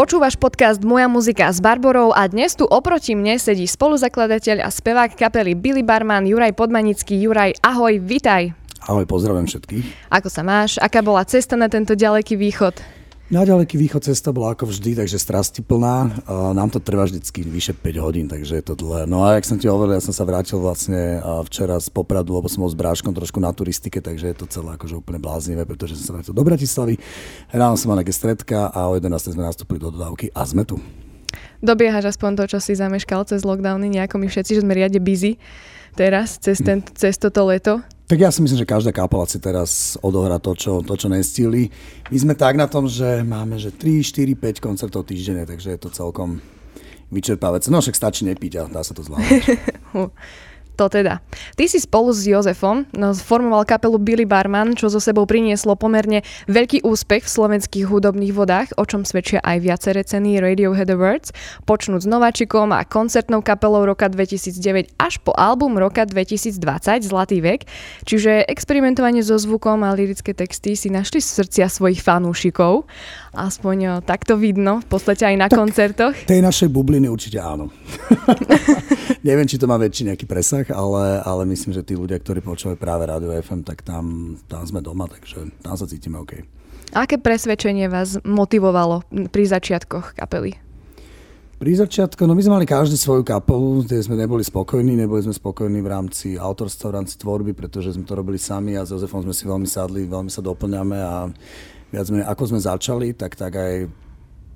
Počúvaš podcast Moja muzika s Barborou a dnes tu oproti mne sedí spoluzakladateľ a spevák kapely Billy Barman Juraj Podmanický. Juraj, ahoj, vitaj. Ahoj, pozdravím všetkých. Ako sa máš? Aká bola cesta na tento ďaleký východ? Na ďaleký východ cesta bola ako vždy, takže strasti plná. Nám to trvá vždycky vyše 5 hodín, takže je to dlhé. No a jak som ti hovoril, ja som sa vrátil vlastne včera z Popradu, lebo som bol s bráškom trošku na turistike, takže je to celé akože úplne bláznivé, pretože som sa vrátil do Bratislavy. Ráno som mal nejaké stredka a o 11. sme nastúpili do dodávky a sme tu. Dobiehaš aspoň to, čo si zameškal cez lockdowny, nejako my všetci, že sme riade busy teraz, cez, ten, cez toto leto. Tak ja si myslím, že každá kapela si teraz odohrá to, čo, to, čo nestili. My sme tak na tom, že máme že 3, 4, 5 koncertov týždenne, takže je to celkom vyčerpávajúce. No však stačí nepiť a dá sa to zvládať. To teda. Ty si spolu s Jozefom no, formoval kapelu Billy Barman, čo zo sebou prinieslo pomerne veľký úspech v slovenských hudobných vodách, o čom svedčia aj viaceré ceny Radiohead Awards, počnúť s Nováčikom a koncertnou kapelou roka 2009 až po album roka 2020 Zlatý vek. Čiže experimentovanie so zvukom a lirické texty si našli v srdcia svojich fanúšikov. Aspoň takto vidno, v podstate aj na tak koncertoch. Tej našej bubliny určite áno. Neviem, či to má väčší nejaký presah, ale, ale myslím, že tí ľudia, ktorí počúvajú práve Radio FM, tak tam, tam sme doma, takže tam sa cítime OK. Aké presvedčenie vás motivovalo pri začiatkoch kapely? Pri začiatku, no my sme mali každý svoju kapelu, kde sme neboli spokojní, neboli sme spokojní v rámci autorstva, v rámci tvorby, pretože sme to robili sami a s Jozefom sme si veľmi sadli, veľmi sa doplňame a viac menej ako sme začali, tak, tak aj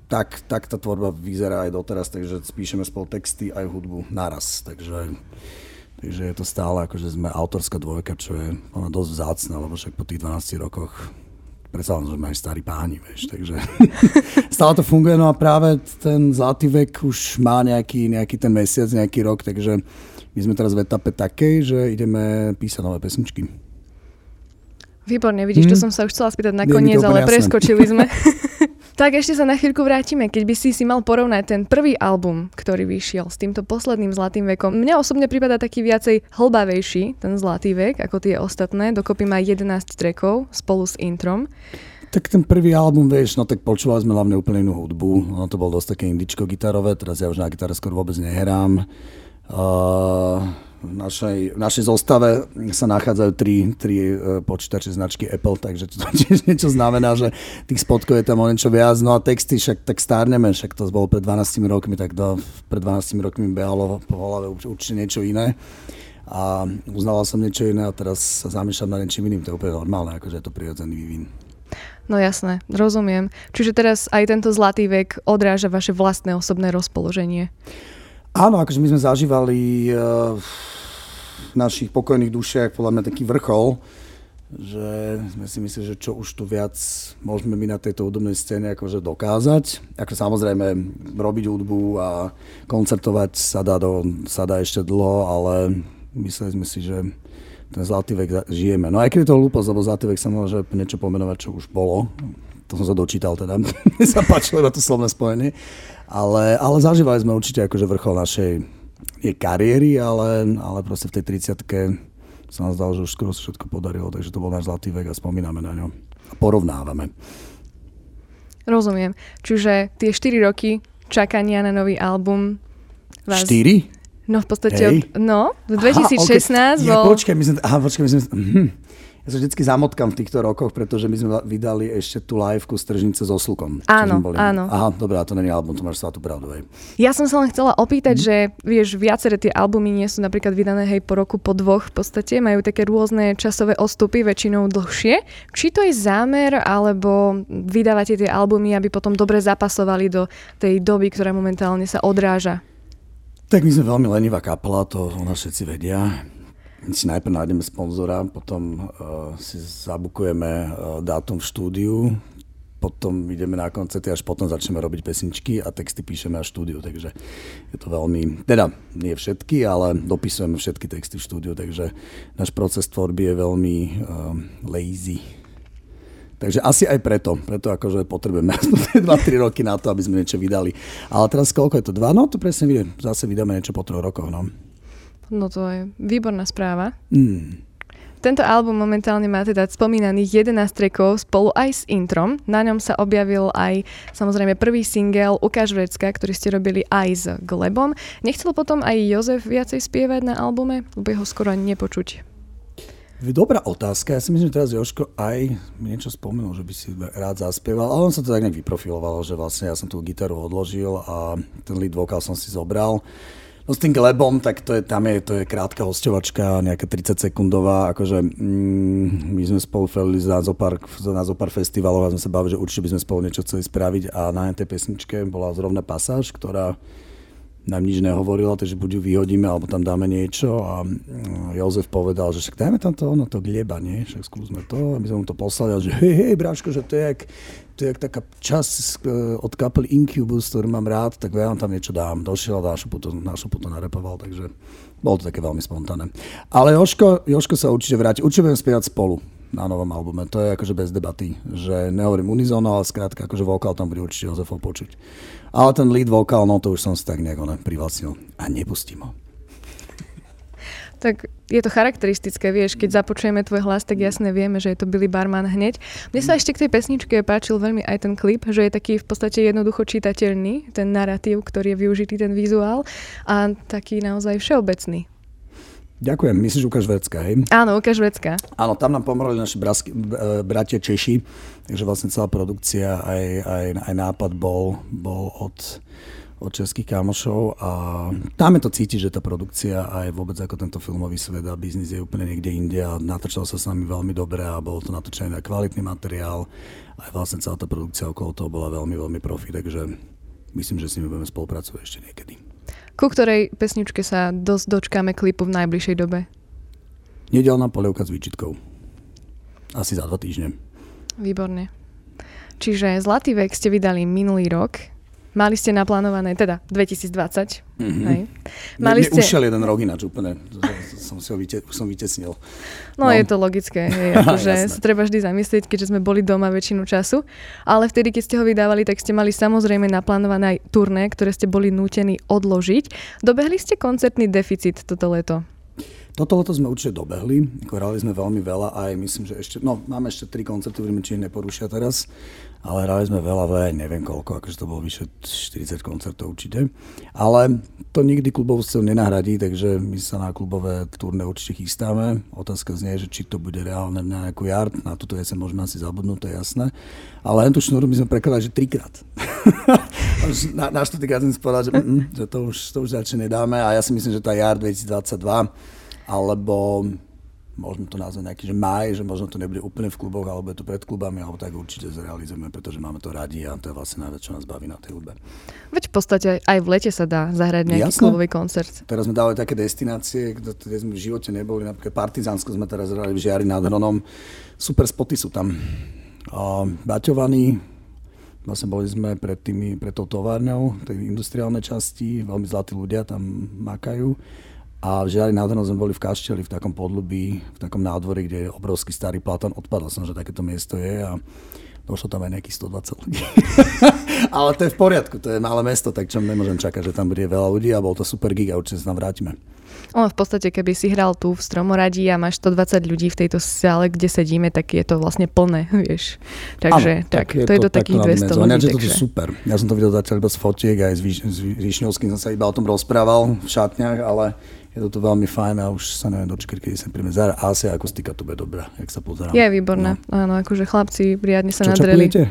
tak, tak tá tvorba vyzerá aj doteraz, takže spíšeme spolu texty aj hudbu naraz. Takže Takže je to stále ako, že sme autorská dvojka, čo je ona dosť vzácne, lebo však po tých 12 rokoch predsa len, že sme aj starí páni, vieš, takže stále to funguje, no a práve ten zlatý vek už má nejaký, nejaký ten mesiac, nejaký rok, takže my sme teraz v etape takej, že ideme písať nové pesničky. Výborne, vidíš, hmm. to som sa už chcela spýtať nakoniec, ale jasné. preskočili sme. Tak ešte sa na chvíľku vrátime, keď by si si mal porovnať ten prvý album, ktorý vyšiel s týmto posledným Zlatým vekom. Mne osobne prípada taký viacej hlbavejší, ten Zlatý vek, ako tie ostatné. Dokopy má 11 trackov spolu s introm. Tak ten prvý album, vieš, no tak počúvali sme hlavne úplne inú hudbu. No to bol dosť také indičko gitarové, teraz ja už na gitare skoro vôbec nehrám. Uh, v našej, v našej zostave sa nachádzajú tri, tri e, počítače značky Apple, takže to tiež niečo znamená, že tých spotkov je tam o niečo viac. No a texty však tak stárneme, však to bolo pred 12 rokmi, tak do, pred 12 rokmi behalo po hlave určite niečo iné. A uznala som niečo iné a teraz sa zamýšľam na niečím iným, to je úplne normálne, akože je to prirodzený vývin. No jasné, rozumiem. Čiže teraz aj tento zlatý vek odráža vaše vlastné osobné rozpoloženie. Áno, akože my sme zažívali uh, v našich pokojných dušiach podľa mňa taký vrchol, že sme si mysleli, že čo už tu viac môžeme my na tejto hudobnej scéne akože dokázať. Ako samozrejme robiť hudbu a koncertovať sa dá, do, sa dá ešte dlho, ale mysleli sme si, že ten zlatý vek žijeme. No aj keď je to hlúposť, lebo zlatý vek sa môže niečo pomenovať, čo už bolo. To som sa dočítal teda. Mne sa páčilo iba to slovné spojenie. Ale, ale zažívali sme určite akože vrchol našej nie kariéry, ale, ale proste v tej 30 sa nám zdalo, že už skoro sa všetko podarilo, takže to bol náš zlatý vek a spomíname na ňo a porovnávame. Rozumiem. Čiže tie 4 roky čakania na nový album vás... 4? No v podstate, od, no, v 2016 aha, okay. bol... Ja, počkaj, my sme, aha, počkaj, my sme, hm, ja sa vždy zamotkam v týchto rokoch, pretože my sme vydali ešte tú liveku z Tržnice so Slukom. Áno, boli... áno. Aha, dobré, to není album, to máš tú pravdu. Hej. Ja som sa len chcela opýtať, mm. že vieš, viaceré tie albumy nie sú napríklad vydané hej po roku, po dvoch v podstate, majú také rôzne časové ostupy, väčšinou dlhšie. Či to je zámer, alebo vydávate tie albumy, aby potom dobre zapasovali do tej doby, ktorá momentálne sa odráža? Tak my sme veľmi lenivá kapela, to o nás všetci vedia si najprv nájdeme sponzora, potom uh, si zabukujeme uh, dátum v štúdiu, potom ideme na koncerty, až potom začneme robiť pesničky a texty píšeme až štúdiu, takže je to veľmi, teda nie všetky, ale dopisujeme všetky texty v štúdiu, takže náš proces tvorby je veľmi uh, lazy. Takže asi aj preto, preto akože potrebujeme 2-3 roky na to, aby sme niečo vydali. Ale teraz koľko je to? Dva? No to presne vyjde. Zase vydáme niečo po troch rokoch. No. No to je výborná správa. Mm. Tento album momentálne má teda spomínaných 11 trackov spolu aj s introm. Na ňom sa objavil aj samozrejme prvý single Ukáž vrecka, ktorý ste robili aj s Glebom. Nechcel potom aj Jozef viacej spievať na albume, lebo jeho skoro ani nepočuť. Dobrá otázka. Ja si myslím, že teraz Joško aj mi niečo spomenul, že by si rád zaspieval, ale on sa to tak nejak vyprofiloval, že vlastne ja som tú gitaru odložil a ten lead vokál som si zobral. No s tým Glebom, tak to je, tam je, to je krátka hostovačka, nejaká 30 sekundová, akože mm, my sme spolu felili na zopár, na zopár festivalov a sme sa bavili, že určite by sme spolu niečo chceli spraviť a na tej pesničke bola zrovna pasáž, ktorá nám nič nehovorila, takže buď ju vyhodíme, alebo tam dáme niečo a mm, Jozef povedal, že však dajme tam to, ono to glieba, nie? Však skúsme to a my sme mu to poslali a že hej, hej, bráško, že to je jak, to je jak taká časť e, od kapely Incubus, ktorú mám rád, tak ja vám tam niečo dám. Došiel a našu puto, našu puto narepoval, takže bolo to také veľmi spontánne. Ale Joško, Joško sa určite vráti, určite budeme spievať spolu na novom albume. To je akože bez debaty, že nehovorím unizono, ale skrátka akože vokál tam bude určite Jozefov počuť. Ale ten lead vokál, no to už som si tak nejak privlastnil a nepustím ho. Tak je to charakteristické, vieš, keď započujeme tvoj hlas, tak jasne vieme, že je to Billy Barman hneď. Mne sa ešte k tej pesničke páčil veľmi aj ten klip, že je taký v podstate jednoducho čitateľný, ten narratív, ktorý je využitý, ten vizuál a taký naozaj všeobecný. Ďakujem. Myslíš Ukáž Vecka, hej? Áno, Ukáž Vecka. Áno, tam nám pomohli naši brasky, bratia Češi, takže vlastne celá produkcia, aj, aj, aj nápad bol, bol od, od českých kamošov a tam je to cítiť, že tá produkcia aj vôbec ako tento filmový svet a biznis je úplne niekde inde a natrčal sa s nami veľmi dobre a bolo to natočené na kvalitný materiál. Aj vlastne celá tá produkcia okolo toho bola veľmi, veľmi profi, takže myslím, že s nimi budeme spolupracovať ešte niekedy. Ku ktorej pesničke sa dosť dočkáme klipu v najbližšej dobe? Nedelná polievka s výčitkou. Asi za dva týždne. Výborne. Čiže Zlatý vek ste vydali minulý rok. Mali ste naplánované, teda 2020. Mm-hmm. Hej. Mali ste... ušiel jeden rok ináč úplne. Som si ho vyte, som vytesnil. No, no, je to logické. Hej, akože sa treba vždy zamyslieť, keďže sme boli doma väčšinu času. Ale vtedy, keď ste ho vydávali, tak ste mali samozrejme naplánované aj turné, ktoré ste boli nútení odložiť. Dobehli ste koncertný deficit toto leto? Toto leto sme určite dobehli, hrali sme veľmi veľa a aj myslím, že ešte, no máme ešte tri koncerty, budeme či neporušia teraz, ale hrali sme veľa, veľa, neviem koľko, akože to bolo vyše 40 koncertov určite. Ale to nikdy klubovcov nenahradí, takže my sa na klubové turné určite chystáme. Otázka znie, že či to bude reálne na nejakú jar, na túto jesen môžeme asi zabudnúť, to je jasné. Ale len tú šnúru by sme prekladali, že trikrát. na, na štvrtýkrát som si že, mm, že to, už, to už radšej nedáme a ja si myslím, že tá jar 2022 alebo môžeme to nazvať nejaký, že maj, že možno to nebude úplne v kluboch, alebo je to pred klubami, alebo tak určite zrealizujeme, pretože máme to radi a to je vlastne najviac, čo nás baví na tej hudbe. Veď v podstate aj v lete sa dá zahrať nejaký Jasne. klubový koncert. Teraz sme dali také destinácie, kde sme v živote neboli, napríklad Partizánsko sme teraz hrali v Žiari nad Hronom. Super spoty sú tam. A Baťovaný, vlastne boli sme pred, tými, pred tou továrňou, tej industriálnej časti, veľmi zlatí ľudia tam makajú a v Žiari nad sme boli v Kašteli, v takom podlubí, v takom nádvorí, kde je obrovský starý platan. Odpadol som, že takéto miesto je a došlo tam aj nejakých 120 ľudí. Ale to je v poriadku, to je malé mesto, tak čo nemôžem čakať, že tam bude veľa ľudí a bol to super gig a určite sa tam vrátime. Ono v podstate, keby si hral tu v Stromoradí a máš 120 ľudí v tejto sále, kde sedíme, tak je to vlastne plné, vieš. Takže ano, tak, tak, to je to, to takých 200 ľudí. Takže... To je super. Ja som to videl zatiaľ iba z fotiek, aj s, Výšňovským som sa iba o tom rozprával v šatniach, ale je to veľmi fajn a už sa neviem dočkať, kedy sa príjme zara. Asi akustika tu bude dobrá, jak sa pozerám. Je výborná, no. áno, akože chlapci riadne sa čo, nadreli. Čo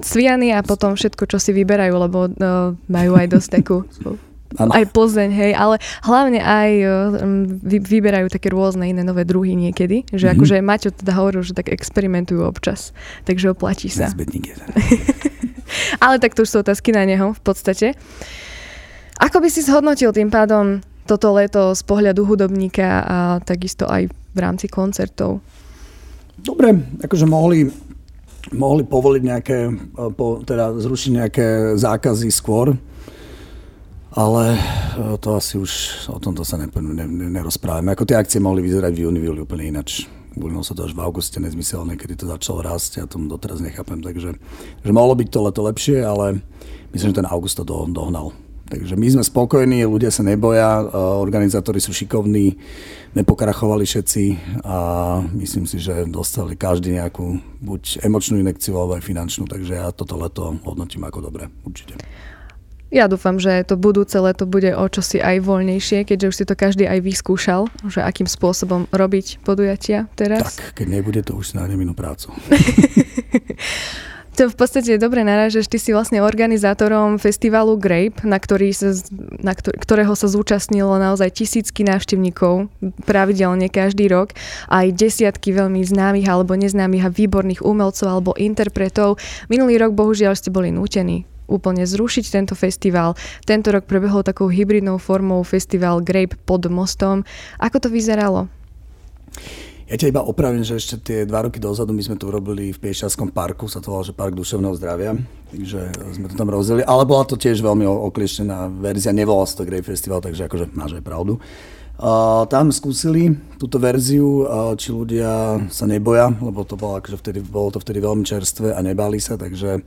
Sviany a potom všetko, čo si vyberajú, lebo no, majú aj dosť takú Ano. Aj Plzeň, hej, ale hlavne aj vy, vyberajú také rôzne iné nové druhy niekedy, že mm-hmm. akože Maťo teda hovoril, že tak experimentujú občas, takže oplatí sa. ale tak to už sú otázky na neho v podstate. Ako by si zhodnotil tým pádom toto leto z pohľadu hudobníka a takisto aj v rámci koncertov? Dobre, akože mohli, mohli povoliť nejaké, e, po, teda zrušiť nejaké zákazy skôr, ale e, to asi už o tomto sa ne, ne, ne, nerozprávame. Ako tie akcie mohli vyzerať v júni, v júli úplne inač. Bolo sa to až v auguste nezmyselné, kedy to začalo rásť, ja tomu doteraz nechápem, takže že mohlo byť to leto lepšie, ale myslím, že ten august to do, dohnal Takže my sme spokojní, ľudia sa neboja, organizátori sú šikovní, nepokrachovali všetci a myslím si, že dostali každý nejakú buď emočnú inekciu alebo aj finančnú, takže ja toto leto hodnotím ako dobre, určite. Ja dúfam, že to budúce leto bude o čosi aj voľnejšie, keďže už si to každý aj vyskúšal, že akým spôsobom robiť podujatia teraz. Tak, keď nebude, to už si nájdem inú prácu. to v podstate dobre narážeš, ty si vlastne organizátorom festivalu Grape, na, ktorý sa, na ktorého sa zúčastnilo naozaj tisícky návštevníkov pravidelne každý rok, aj desiatky veľmi známych alebo neznámych a výborných umelcov alebo interpretov. Minulý rok bohužiaľ ste boli nútení úplne zrušiť tento festival. Tento rok prebehol takou hybridnou formou festival Grape pod mostom. Ako to vyzeralo? Ja ťa iba opravím, že ešte tie dva roky dozadu my sme to urobili v Piešťanskom parku, sa to volá, že Park duševného zdravia, takže sme to tam rozdelili, ale bola to tiež veľmi oklieštená verzia, nevolá sa to Grape Festival, takže akože máš aj pravdu. Uh, tam skúsili túto verziu, uh, či ľudia sa neboja, lebo to bolo, akože vtedy, bolo to vtedy veľmi čerstvé a nebali sa, takže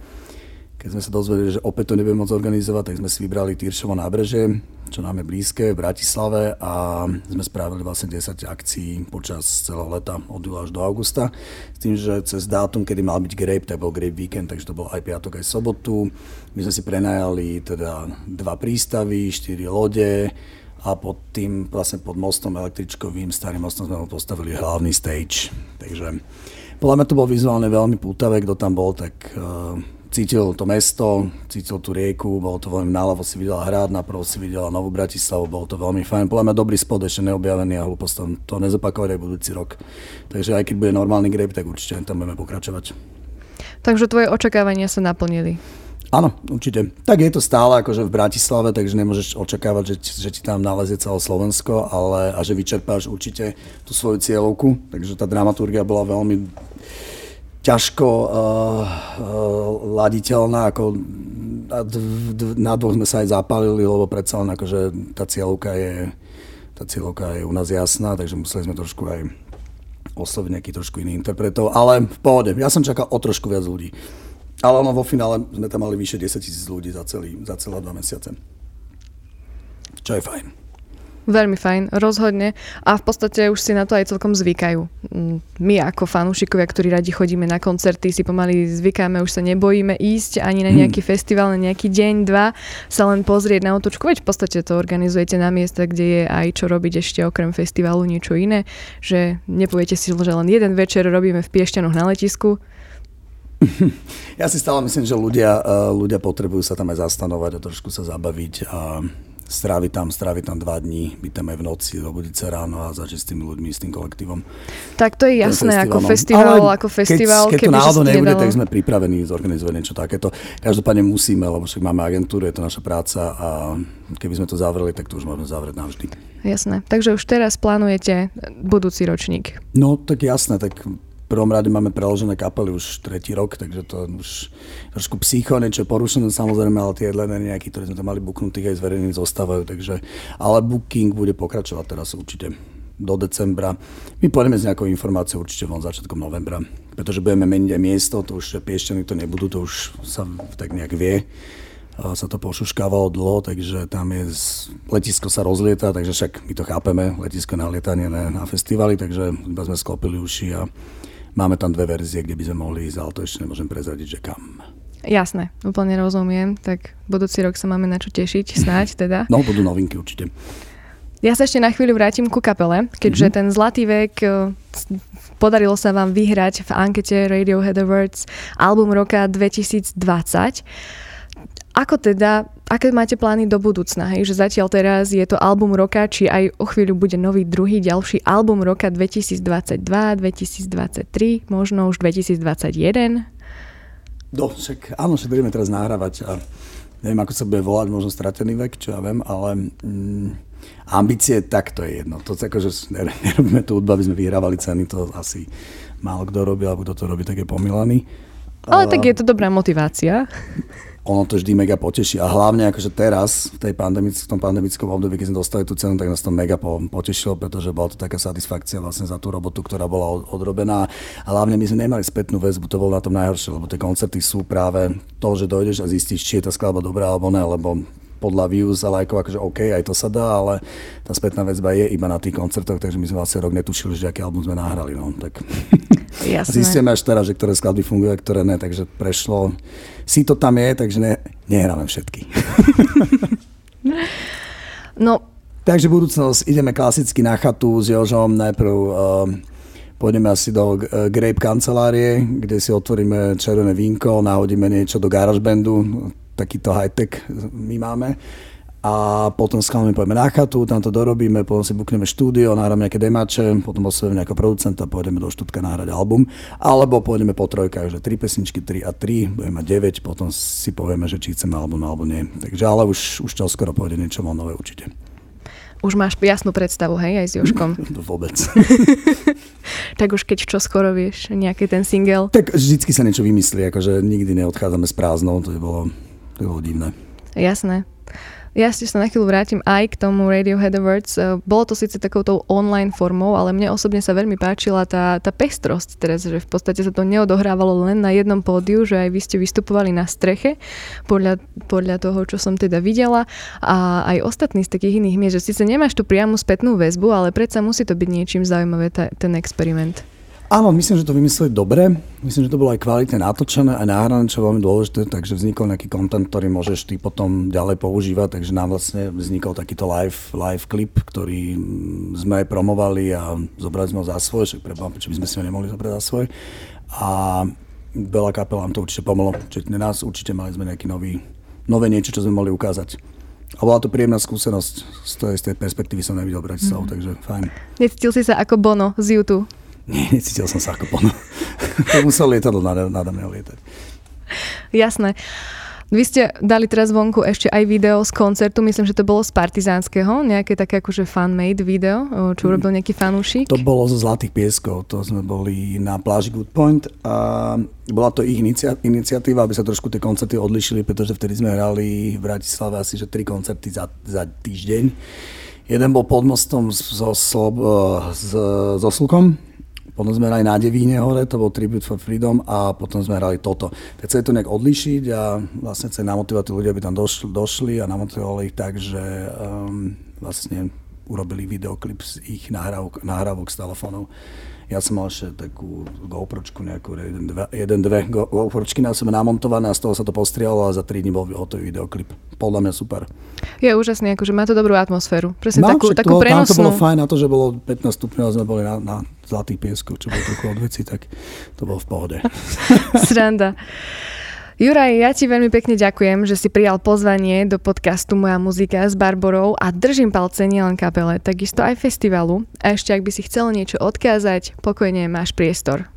keď sme sa dozvedeli, že opäť to nebudeme môcť organizovať, tak sme si vybrali Týršovo nábreže, čo nám je blízke, v Bratislave a sme spravili vlastne 10 akcií počas celého leta od júla až do augusta. S tým, že cez dátum, kedy mal byť Grape, tak bol Grape Weekend, takže to bol aj piatok, aj sobotu. My sme si prenajali teda dva prístavy, štyri lode, a pod tým, vlastne pod mostom električkovým, starým mostom sme postavili hlavný stage. Takže podľa mňa to bolo vizuálne veľmi pútavé, kto tam bol, tak uh, cítil to mesto, cítil tú rieku, bolo to veľmi náľavo si videla hrad, napravo si videla Novú Bratislavu, bolo to veľmi fajn. Podľa mňa dobrý spod, ešte neobjavený a hlúposť to nezopakovať aj budúci rok. Takže aj keď bude normálny grep, tak určite tam budeme pokračovať. Takže tvoje očakávania sa naplnili. Áno, určite. Tak je to stále akože v Bratislave, takže nemôžeš očakávať, že, že ti tam nalezie celé Slovensko, ale a že vyčerpáš určite tú svoju cieľovku. Takže tá dramaturgia bola veľmi ťažko uh, uh, laditeľná, ako na dvoch sme sa aj zapálili, lebo predsa len akože tá cieľovka je, tá cieľovka je u nás jasná, takže museli sme trošku aj osloviť nejaký trošku iný interpretov, ale v pohode. Ja som čakal o trošku viac ľudí. Ale ono vo finále sme tam mali vyše 10 tisíc ľudí za, celý, za celé dva mesiace. Čo je fajn. Veľmi fajn, rozhodne. A v podstate už si na to aj celkom zvykajú. Mm, my ako fanúšikovia, ktorí radi chodíme na koncerty, si pomaly zvykáme, už sa nebojíme ísť ani na hmm. nejaký hmm. festival, na nejaký deň, dva, sa len pozrieť na otočku, veď v podstate to organizujete na miesta, kde je aj čo robiť ešte okrem festivalu niečo iné, že nepoviete si, že len jeden večer robíme v Piešťanoch na letisku, ja si stále myslím, že ľudia, eh, ľudia potrebujú sa tam aj zastanovať a trošku sa zabaviť a stráviť tam, stráviť tam dva dní, byť tam aj v noci, zobudiť sa ráno a začať s tými ľuďmi, s tým kolektívom. Tak to je jasné, ako festival, Ale ako festival. Keď, keď to náhodou nebude, nedalo... tak sme pripravení zorganizovať niečo takéto. Každopádne musíme, lebo však máme agentúru, je to naša práca a keby sme to zavreli, tak to už môžeme zavrieť navždy. Jasné. Takže už teraz plánujete budúci ročník. No tak jasné, tak prvom rade máme preložené kapely už tretí rok, takže to už trošku psycho, niečo porušené samozrejme, ale tie headlinery nejakí, ktorí sme tam mali buknutých aj zverejní zostávajú, takže, ale booking bude pokračovať teraz určite do decembra. My pôjdeme s nejakou informáciou určite von začiatkom novembra, pretože budeme meniť aj miesto, to už piešťany to nebudú, to už sa tak nejak vie sa to pošuškávalo dlho, takže tam je, letisko sa rozlieta, takže však my to chápeme, letisko na lietanie, ne na festivaly, takže iba sme sklopili uši a Máme tam dve verzie, kde by sme mohli ísť, ale to ešte nemôžem prezradiť, že kam. Jasné, úplne rozumiem. Tak budúci rok sa máme na čo tešiť, snáď teda. No, budú novinky určite. Ja sa ešte na chvíľu vrátim ku kapele, keďže mm-hmm. ten zlatý vek e, podarilo sa vám vyhrať v ankete Radiohead Awards album roka 2020. Ako teda, aké máte plány do budúcna? Hej? Že zatiaľ teraz je to album roka, či aj o chvíľu bude nový druhý, ďalší album roka 2022, 2023, možno už 2021? No, však, áno, však budeme teraz nahrávať a neviem, ako sa bude volať, možno stratený vek, čo ja viem, ale mm, ambície, tak to je jedno. To akože nerobíme tu hudbu, aby sme vyhrávali ceny, to asi málo kto robí, alebo kto to robí, tak je pomilaný. Ale, ale tak je to dobrá motivácia ono to vždy mega poteší. A hlavne akože teraz, v, tej pandemic, v tom pandemickom období, keď sme dostali tú cenu, tak nás to mega potešilo, pretože bola to taká satisfakcia vlastne za tú robotu, ktorá bola odrobená. A hlavne my sme nemali spätnú väzbu, to bolo na tom najhoršie, lebo tie koncerty sú práve to, že dojdeš a zistíš, či je tá skladba dobrá alebo ne, lebo podľa views a lajkov, akože OK, aj to sa dá, ale tá spätná väzba je iba na tých koncertoch, takže my sme vlastne rok netušili, že aký album sme nahrali. No. Tak Jasné. zistíme až teraz, že ktoré skladby fungujú a ktoré ne, takže prešlo. Si to tam je, takže ne, nehráme všetky. no, takže budúcnosť, ideme klasicky na chatu s Jožom, najprv uh, pôjdeme asi do uh, Grape kancelárie, kde si otvoríme červené vínko, nahodíme niečo do GarageBandu, takýto high-tech my máme. A potom s chalami pôjdeme na chatu, tam to dorobíme, potom si bukneme štúdio, nahráme nejaké demače, potom oslovíme nejakého producenta, pôjdeme do Štutka nahrať album. Alebo pôjdeme po trojkách, že 3 pesničky, 3 a 3, budeme mať 9, potom si povieme, že či chceme album alebo nie. Takže ale už, už čo skoro pôjde niečo nové určite. Už máš jasnú predstavu, hej, aj s Joškom. Vôbec. tak už keď čo skoro vieš, nejaký ten single. Tak vždycky sa niečo vymyslí, akože nikdy neodchádzame s prázdnou, to je bolo to bolo divné. Jasné. Ja ešte sa na chvíľu vrátim aj k tomu Radiohead Awards. E, bolo to síce takouto online formou, ale mne osobne sa veľmi páčila tá, tá pestrosť teraz, že v podstate sa to neodohrávalo len na jednom pódiu, že aj vy ste vystupovali na streche, podľa, podľa toho, čo som teda videla a aj ostatní z takých iných miest, že síce nemáš tu priamu spätnú väzbu, ale predsa musí to byť niečím zaujímavé tá, ten experiment. Áno, myslím, že to vymysleli dobre. Myslím, že to bolo aj kvalitne natočené, aj nahrané, čo je veľmi dôležité, takže vznikol nejaký kontent, ktorý môžeš ty potom ďalej používať, takže nám vlastne vznikol takýto live, live klip, ktorý sme aj promovali a zobrali sme ho za svoj, však preboha, prečo by sme si ho nemohli zobrať za svoj. A veľa kapel nám to určite pomohlo, čiže nás určite mali sme nejaký nový, nové niečo, čo sme mohli ukázať. A bola to príjemná skúsenosť, z tej, z tej perspektívy som nevidel Bratislavu, mm. takže fajn. Necítil si sa ako Bono z YouTube? Nie, necítil som sa ako pono. to musel lietadlo nada, mňa lietať. Jasné. Vy ste dali teraz vonku ešte aj video z koncertu, myslím, že to bolo z Partizánskeho, nejaké také akože fan-made video, čo urobil nejaký fanúšik. To bolo zo Zlatých pieskov, to sme boli na pláži Good Point a bola to ich iniciatíva, aby sa trošku tie koncerty odlišili, pretože vtedy sme hrali v Bratislave asi že tri koncerty za, za týždeň. Jeden bol pod mostom so, so, so, so Slukom, potom sme hrali na Devíne hore, to bol Tribute for Freedom a potom sme hrali toto. Tak chceli to nejak odlišiť a vlastne chceli namotivovať ľudia, aby tam došli, došli a namotivovali ich tak, že um, vlastne urobili videoklip z ich nahrávok, nahrávok z telefónov. Ja som mal ešte takú GoPročku, nejakú jeden, dve, jeden, dve GoPročky na sebe namontované a z toho sa to postrialo a za 3 dní bol hotový videoklip. Podľa mňa super. Je úžasný, akože má to dobrú atmosféru. Presne no, takú, takú to, prenosnú. Tam to bolo fajn na to, že bolo 15 stupňov a sme boli na, na zlatých pieskoch, čo bolo trochu odveci, tak to bolo v pohode. Sranda. Juraj, ja ti veľmi pekne ďakujem, že si prijal pozvanie do podcastu Moja muzika s Barborou a držím palce nielen kapele, takisto aj festivalu. A ešte ak by si chcel niečo odkázať, pokojne máš priestor.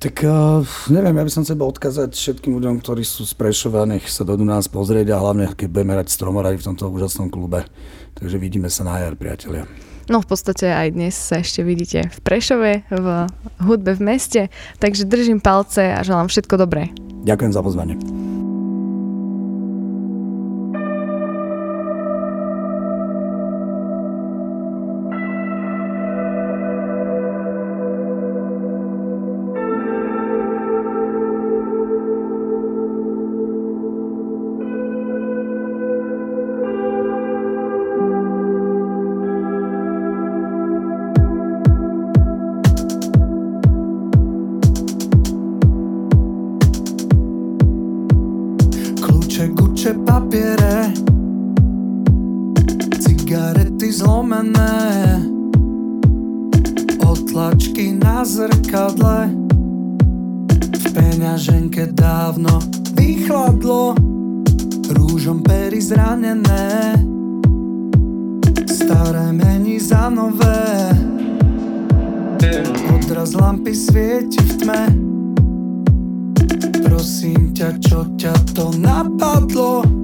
Tak uh, neviem, ja by som chcel odkázať všetkým ľuďom, ktorí sú z Prešova, nech sa dodú nás pozrieť a hlavne, keď budeme hrať stromorať v tomto úžasnom klube. Takže vidíme sa na jar, priatelia. No v podstate aj dnes sa ešte vidíte v Prešove, v hudbe v meste, takže držím palce a želám všetko dobré. Ďakujem za pozvanie. zlomené. Otlačky na zrkadle. V peňaženke dávno vychladlo. Rúžom pery zranené. Staré mení za nové. Odraz lampy svieti v tme. Prosím ťa, čo ťa to napadlo?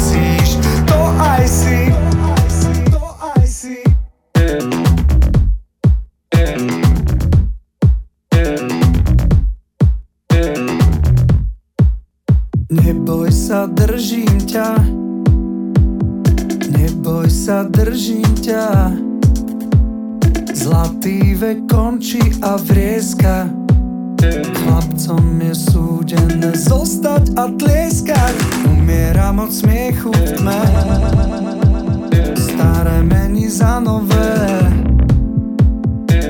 Vek končí a vrieska. Chlapcom je súdené zostať a tlieskať. Umieram od smiechu v tme. Staré mení za nové.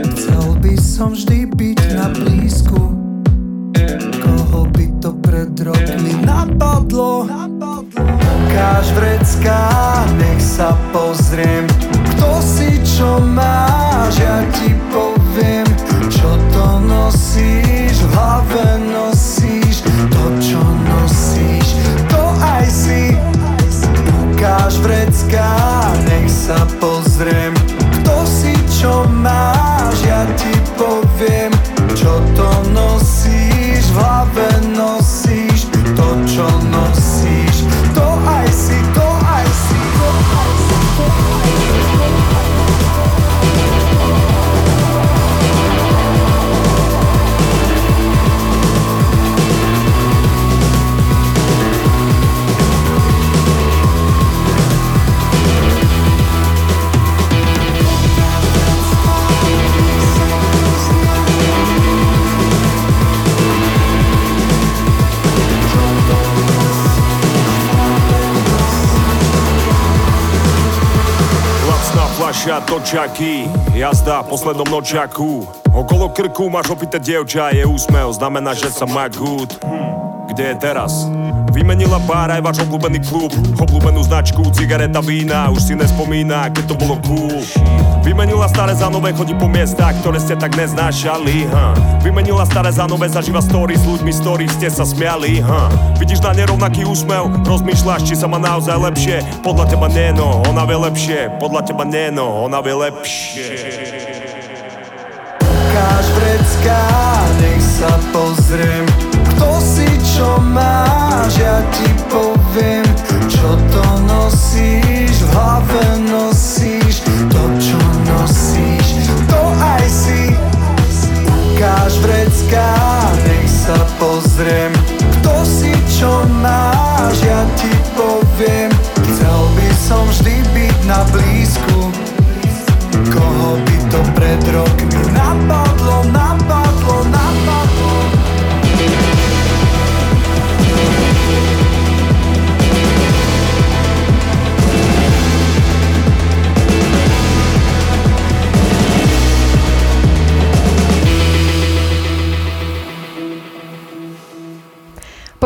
Chcel by som vždy byť na blízku. Koho by to pred rokmi napadlo? Ukáž vrecká, nech sa pozriem Kto si čo máš, Lacná fľaša, točaky, jazda poslednom nočaku Okolo krku máš opité dievča, je úsmev, znamená, že sa má good Kde je teraz? Vymenila pár aj váš obľúbený klub. Obľúbenú značku, cigareta, vína Už si nespomína, keď to bolo cool. Vymenila staré za nové, chodí po miestach, ktoré ste tak neznášali huh? Vymenila staré za nové, zažíva story s ľuďmi, z ktorých ste sa smiali huh? Vidíš na nerovnaký úsmev, rozmýšľaš, či sa má naozaj lepšie. Podľa teba nie no, ona vie lepšie. Podľa teba nie no, ona vie lepšie. Ukáž vrecká, nech sa pozriem Kto si čo máš, ja ti poviem Čo to nosíš, v hlave nosíš To čo nosíš, to aj si. Ukáž vrecká, nech sa pozriem Kto si čo máš, ja ti poviem. Chcel by som vždy byť na blízku. Koho by to pred rokmi napadlo, napadlo, napadlo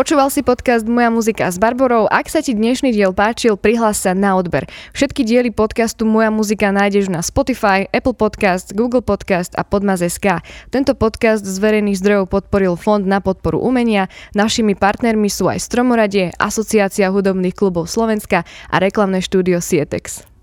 Počúval si podcast Moja muzika s Barborou. Ak sa ti dnešný diel páčil, prihlás sa na odber. Všetky diely podcastu Moja muzika nájdeš na Spotify, Apple Podcast, Google Podcast a Podmaz.sk. Tento podcast z verejných zdrojov podporil Fond na podporu umenia. Našimi partnermi sú aj Stromoradie, Asociácia hudobných klubov Slovenska a reklamné štúdio Sietex.